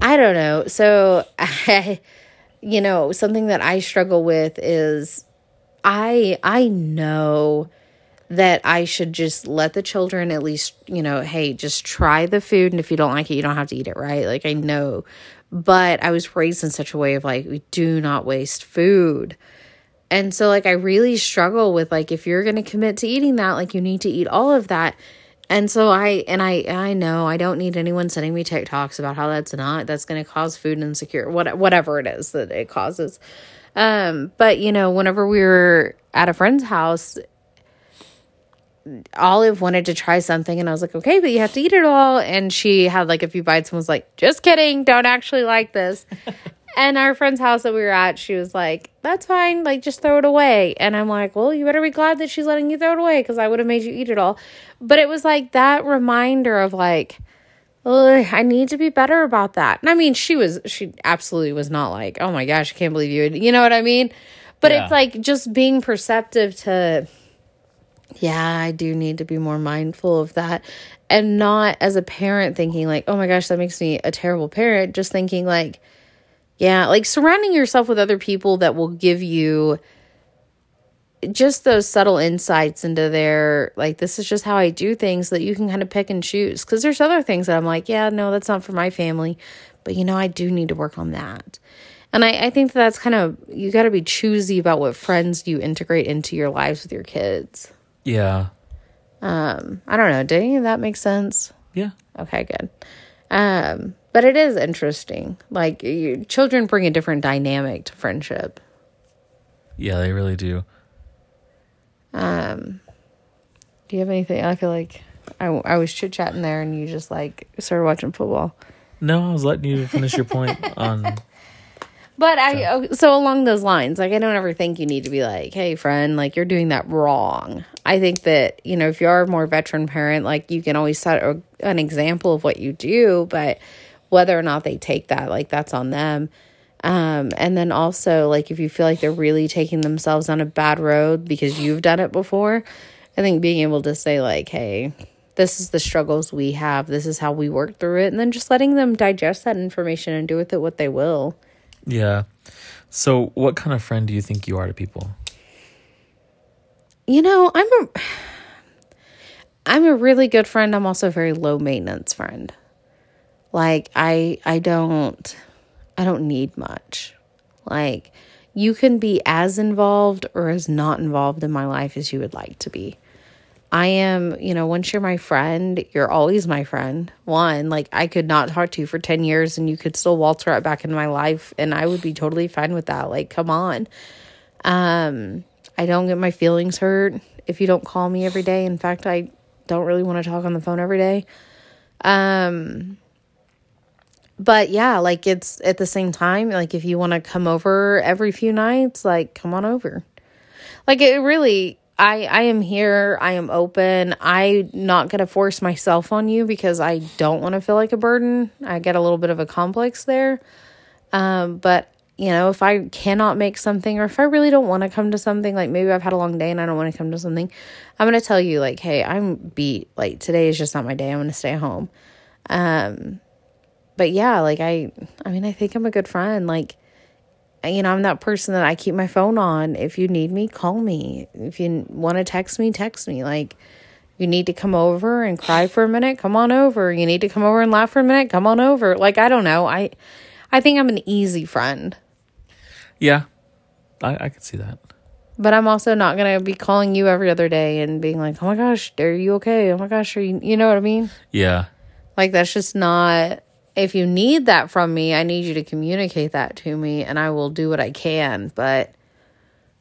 I don't know. So I you know, something that I struggle with is I I know that I should just let the children at least, you know, hey, just try the food and if you don't like it, you don't have to eat it, right? Like I know. But I was raised in such a way of like we do not waste food. And so like I really struggle with like if you're going to commit to eating that, like you need to eat all of that. And so I and I I know I don't need anyone sending me TikToks about how that's not that's going to cause food insecure what whatever it is that it causes. Um but you know whenever we were at a friend's house Olive wanted to try something and I was like, okay, but you have to eat it all. And she had like a few bites and was like, just kidding, don't actually like this. And our friend's house that we were at, she was like, that's fine, like just throw it away. And I'm like, well, you better be glad that she's letting you throw it away because I would have made you eat it all. But it was like that reminder of like, I need to be better about that. And I mean, she was, she absolutely was not like, oh my gosh, I can't believe you, you know what I mean? But Yeah. it's like just being perceptive to, yeah, I do need to be more mindful of that. And not as a parent thinking, like, oh my gosh, that makes me a terrible parent. Just thinking, like, yeah, like surrounding yourself with other people that will give you just those subtle insights into their, like, this is just how I do things that you can kind of pick and choose. Cause there's other things that I'm like, yeah, no, that's not for my family. But you know, I do need to work on that. And I, I think that that's kind of, you got to be choosy about what friends you integrate into your lives with your kids. yeah, Um, I don't know. Did any of that make sense? yeah, Okay, good. Um, but it is interesting. Like you, children bring a different dynamic to friendship. yeah. They really do. Um, do you have anything? I feel like I, I was chit chatting there, and you just like started watching football. No, I was letting you finish your point on. But I oh, so along those lines, like I don't ever think you need to be like, "Hey, friend, like you're doing that wrong." I think that you know if you are a more veteran parent, like you can always set a, an example of what you do, but whether or not they take that, like that's on them. Um, and then also like if you feel like they're really taking themselves on a bad road because you've done it before, I think being able to say like, "Hey, this is the struggles we have. This is how we work through it," and then just letting them digest that information and do with it what they will. Yeah. So, what kind of friend do you think you are to people? You know, I'm a I'm a really good friend. I'm also a very low maintenance friend. Like I I don't I don't need much. Like you can be as involved or as not involved in my life as you would like to be. I am, you know, once you're my friend, you're always my friend. One, like I could not talk to you for 10 years and you could still waltz right back into my life and I would be totally fine with that. Like, come on. Um, I don't get my feelings hurt if you don't call me every day. In fact, I don't really want to talk on the phone every day. Um, but yeah, like it's at the same time, like if you want to come over every few nights, like come on over. Like it really, I I am here. I am open. I'm not gonna force myself on you because I don't want to feel like a burden. I get a little bit of a complex there. Um, but you know, if I cannot make something or if I really don't want to come to something, like maybe I've had a long day and I don't want to come to something, I'm going to tell you, like, hey, I'm beat. Like, today is just not my day. I'm going to stay home. Um, but yeah, like, I, I mean, I think I'm a good friend. Like, you know, I'm that person that I keep my phone on. If you need me, call me. If you want to text me, text me. Like, you need to come over and cry for a minute, come on over. You need to come over and laugh for a minute, come on over. Like, I don't know. I, I think I'm an easy friend. Yeah, I, I could see that. But I'm also not gonna be calling you every other day and being like, "Oh my gosh, are you okay? Oh my gosh, are you?" You know what I mean? Yeah, Like that's just not if you need that from me, I need you to communicate that to me and I will do what I can. But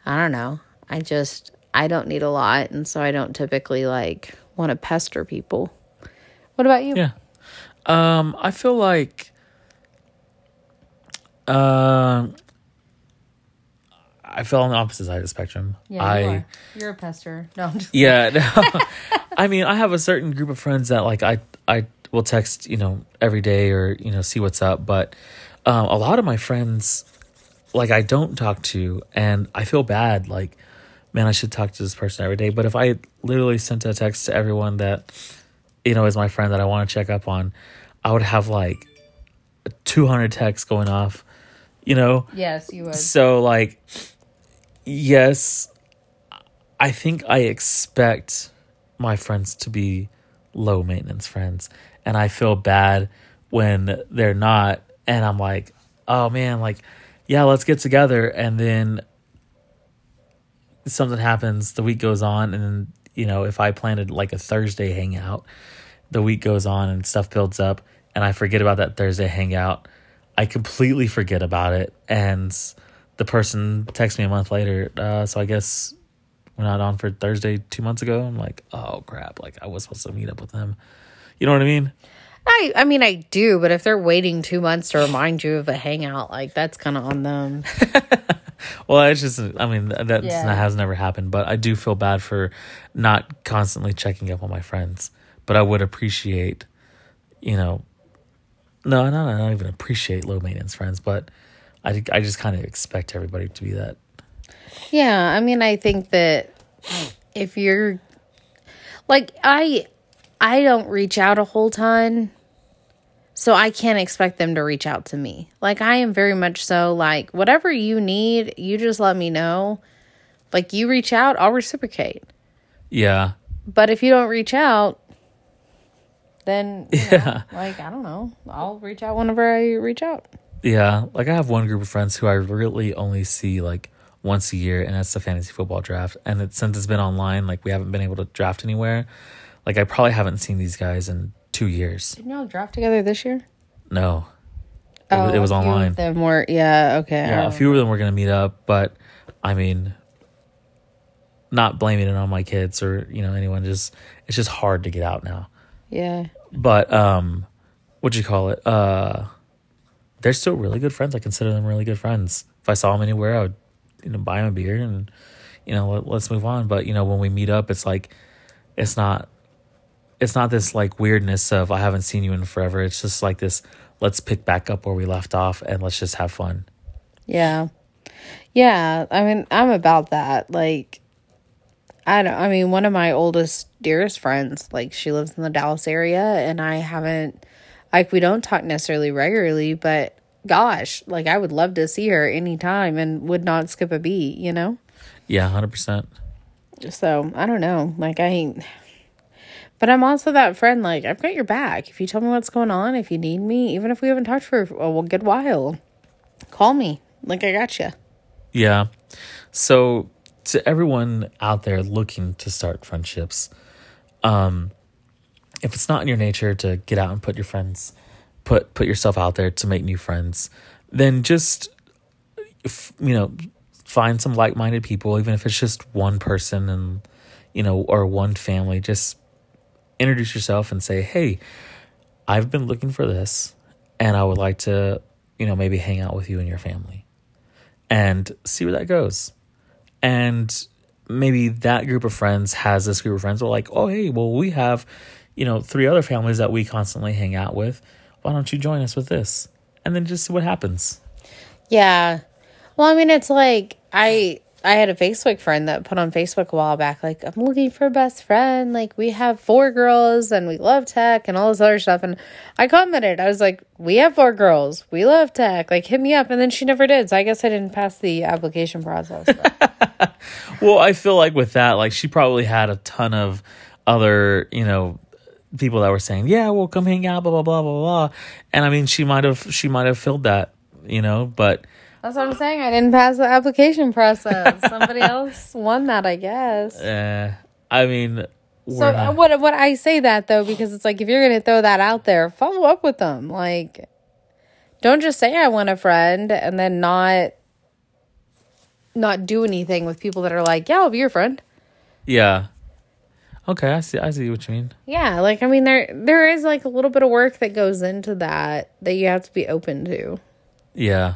I don't know. I just, I don't need a lot. And so I don't typically like want to pester people. What about you? Yeah. Um, I feel like um I fell on the opposite side of the spectrum. Yeah, I you are. You're a pester. No, I'm just yeah, no. I mean, I have a certain group of friends that like I I will text, you know, every day or, you know, see what's up, but um a lot of my friends like I don't talk to and I feel bad like man, I should talk to this person every day, but if I literally sent a text to everyone that you know is my friend that I want to check up on, I would have like 200 texts going off, you know? Yes, you would. So like yes, I think I expect my friends to be low maintenance friends and I feel bad when they're not and I'm like, "Oh man, like yeah, let's get together." And then something happens, the week goes on and then, you know, if I planted like a Thursday hangout, the week goes on and stuff builds up and I forget about that Thursday hangout. I completely forget about it and the person texts me a month later. Uh, so I guess we're not on for Thursday two months ago. I'm like, oh crap! Like I was supposed to meet up with them. You know what I mean? I I mean I do, but if they're waiting two months to remind you of a hangout, like that's kind of on them. Well, it's just, I mean, that Yeah. has never happened, but I do feel bad for not constantly checking up on my friends. But I would appreciate, you know, no, no, no, not even appreciate low maintenance friends, but I, I just kind of expect everybody to be that. Yeah, I mean, I think that if you're like I I don't reach out a whole ton. So I can't expect them to reach out to me. Like I am very much so like whatever you need, you just let me know. Like you reach out, I'll reciprocate. Yeah. But if you don't reach out, then you know, Yeah. like I don't know, I'll reach out whenever I reach out. Yeah. Like I have one group of friends who I really only see like once a year, and that's the fantasy football draft. And it, since it's been online, like we haven't been able to draft anywhere. Like I probably haven't seen these guys in two years. Didn't y'all draft together this year? No. It, was- it was a few of online. Them were yeah okay. Yeah, a few of them were gonna meet up, but I mean, not blaming it on my kids or you know anyone. Just it's just hard to get out now. yeah. But um, what would you call it? Uh, they're still really good friends. I consider them really good friends. If I saw them anywhere, I would you know buy them a beer and you know let, let's move on. But you know when we meet up, it's like it's not it's not this like weirdness of I haven't seen you in forever. It's just like this. Let's pick back up where we left off and let's just have fun. Yeah. Yeah, I mean, I'm about that. Like I don't I mean, one of my oldest dearest friends, like she lives in the Dallas area and I haven't like we don't talk necessarily regularly, but gosh, like I would love to see her anytime and would not skip a beat, you know? Yeah, hundred percent. So, I don't know. Like I but I'm also that friend like I've got your back. If you tell me what's going on, if you need me, even if we haven't talked for a good while, call me. Like I got you. Yeah. So to everyone out there looking to start friendships, um, if it's not in your nature to get out and put your friends, put put yourself out there to make new friends, then just you know find some like minded people, even if it's just one person and you know or one family. Just introduce yourself and say, "Hey, I've been looking for this, and I would like to, you know, maybe hang out with you and your family." and see where that goes. And maybe that group of friends has this group of friends who are like, oh, hey, well, we have, you know, three other families that we constantly hang out with. Why don't you join us with this? And then just see what happens. Yeah. Well, I mean, it's like I I had a Facebook friend that put on Facebook a while back, like, I'm looking for a best friend. Like, we have four girls and we love tech and all this other stuff. And I commented, I was like, we have four girls. We love tech. Like, hit me up. And then she never did. So I guess I didn't pass the application process. Well, I feel like with that, like she probably had a ton of other, you know, people that were saying, "Yeah, we'll come hang out," blah blah blah blah blah. And I mean, she might have she might have filled that, you know, but That's what I'm saying. I didn't pass the application process. Somebody else won that, I guess. uh, I mean, So uh, not- what what I say that though because it's like if you're gonna throw that out there, follow up with them. Like, don't just say I want a friend and then not not do anything with people that are like, yeah, I'll be your friend. yeah. Okay, I see. I see what you mean. Yeah, like I mean, there there is like a little bit of work that goes into that that you have to be open to. Yeah.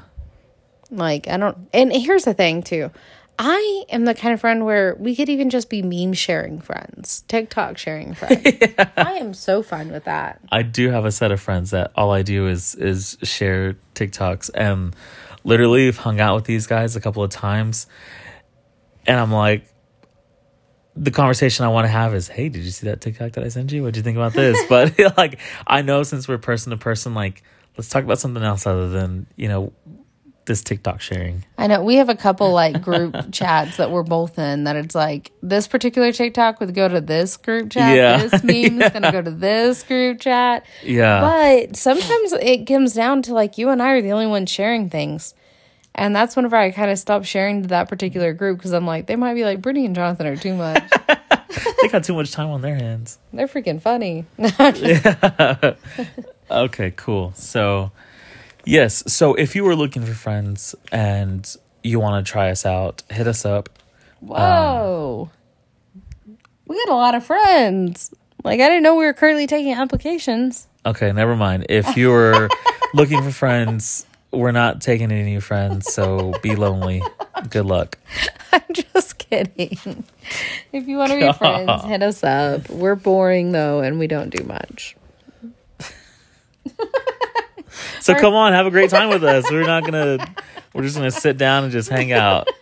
Like I don't, and here's the thing too. I am the kind of friend where we could even just be meme sharing friends, TikTok sharing friends. I am so fine with that. I do have a set of friends that all I do is is share TikToks and literally have hung out with these guys a couple of times and I'm like the conversation I want to have is, "Hey, did you see that TikTok that I sent you? What do you think about this?" but like I know since we're person to person like let's talk about something else other than, you know, this TikTok sharing. I know we have a couple like group chats that we're both in that it's like this particular TikTok would go to this group chat. Yeah. This meme is gonna go to this group chat. Yeah. But sometimes it comes down to like you and I are the only ones sharing things. And that's whenever I kind of stop sharing to that particular group because I'm like, they might be like, Brittany and Jonathan are too much. they got too much time on their hands. They're freaking funny. No, Okay, cool. So, yes. So, if you were looking for friends and you want to try us out, hit us up. Whoa. we got a lot of friends. Like, I didn't know we were currently taking applications. Okay, never mind. If you were looking for friends, we're not taking any new friends, so be lonely. Good luck. I'm just kidding. If you want to be friends, hit us up. We're boring though, and we don't do much. So come on, have a great time with us. We're not gonna. We're just gonna sit down and just hang out.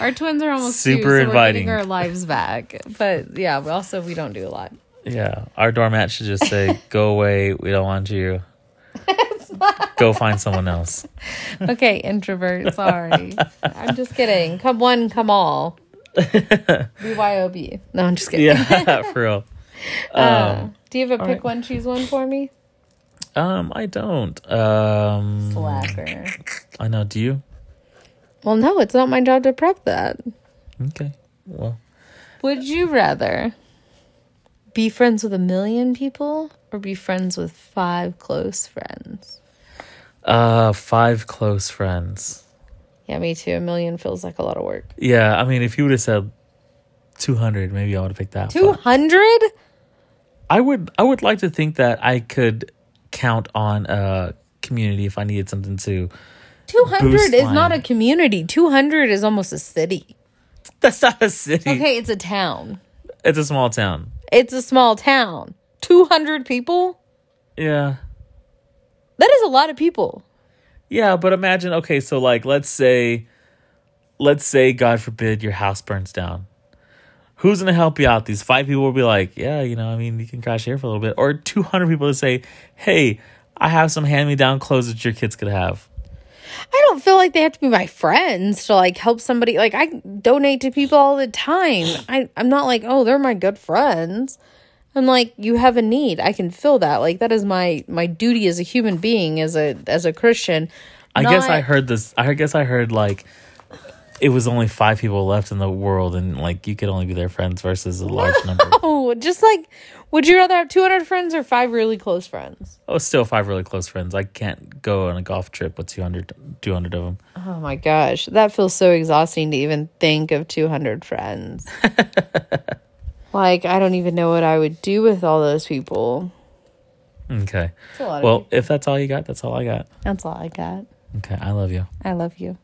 Our twins are almost Super two, so inviting. Our lives back, but yeah, we also we don't do a lot. Yeah, our doormat should just say, "Go away. We don't want you. Go find someone else." Okay, introvert. Sorry, I'm just kidding. Come one, come all. BYOB. No, I'm just kidding. Yeah, for real. Uh, do you have a pick right. one, choose one for me? Um, I don't. Um, Slacker. I know. Do you? Well, no, it's not my job to prep that. Okay. Well, Would you rather be friends with a million people or be friends with five close friends? uh, five close friends. Yeah, me too. A million feels like a lot of work. Yeah, I mean, if you would have said two hundred, maybe I would have picked that. Two hundred. I would. I would like to think that I could count on a community if I needed something to. Two hundred Boost is not a community. Two hundred is almost a city. That's not a city. Okay, it's a town. It's a small town. It's a small town. Two hundred people? Yeah. That is a lot of people. Yeah, but imagine okay, so like let's say let's say God forbid your house burns down. Who's gonna help you out? These five people will be like, Yeah, you know, I mean you can crash here for a little bit. Or two hundred people to say, Hey, I have some hand me down clothes that your kids could have. I don't feel like they have to be my friends to like help somebody. Like I donate to people all the time. I I'm not like, "Oh, they're my good friends." I'm like, "You have a need. I can fill that." Like that is my my duty as a human being as a as a Christian. I guess I heard this I guess I heard like it was only five people left in the world and like you could only be their friends versus a large number. Oh, just like would you rather have 200 friends or 5 really close friends? Oh, still five really close friends. I can't go on a golf trip with 200, 200 of them. Oh my gosh, that feels so exhausting to even think of 200 friends. like I don't even know what I would do with all those people. Okay. It's a lot of Well, if that's all you got, that's all I got. That's all I got. Okay, I love you. I love you.